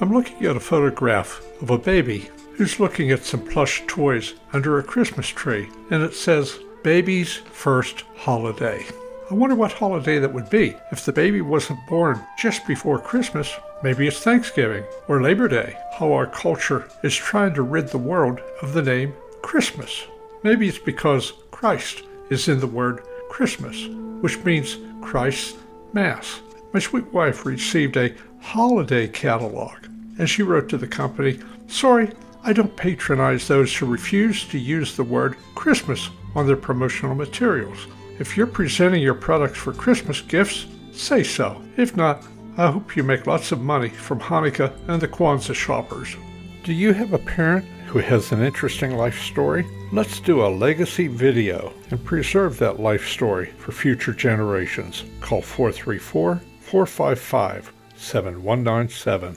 I'm looking at a photograph of a baby who's looking at some plush toys under a Christmas tree, and it says, Baby's First Holiday. I wonder what holiday that would be. If the baby wasn't born just before Christmas, maybe it's Thanksgiving or Labor Day. How our culture is trying to rid the world of the name Christmas. Maybe it's because Christ is in the word Christmas, which means Christ's Mass. My sweet wife received a holiday catalog, and she wrote to the company, Sorry, I don't patronize those who refuse to use the word Christmas on their promotional materials. If you're presenting your products for Christmas gifts, say so. If not, I hope you make lots of money from Hanukkah and the Kwanzaa shoppers. Do you have a parent who has an interesting life story? Let's do a legacy video and preserve that life story for future generations. Call 434 455 7197.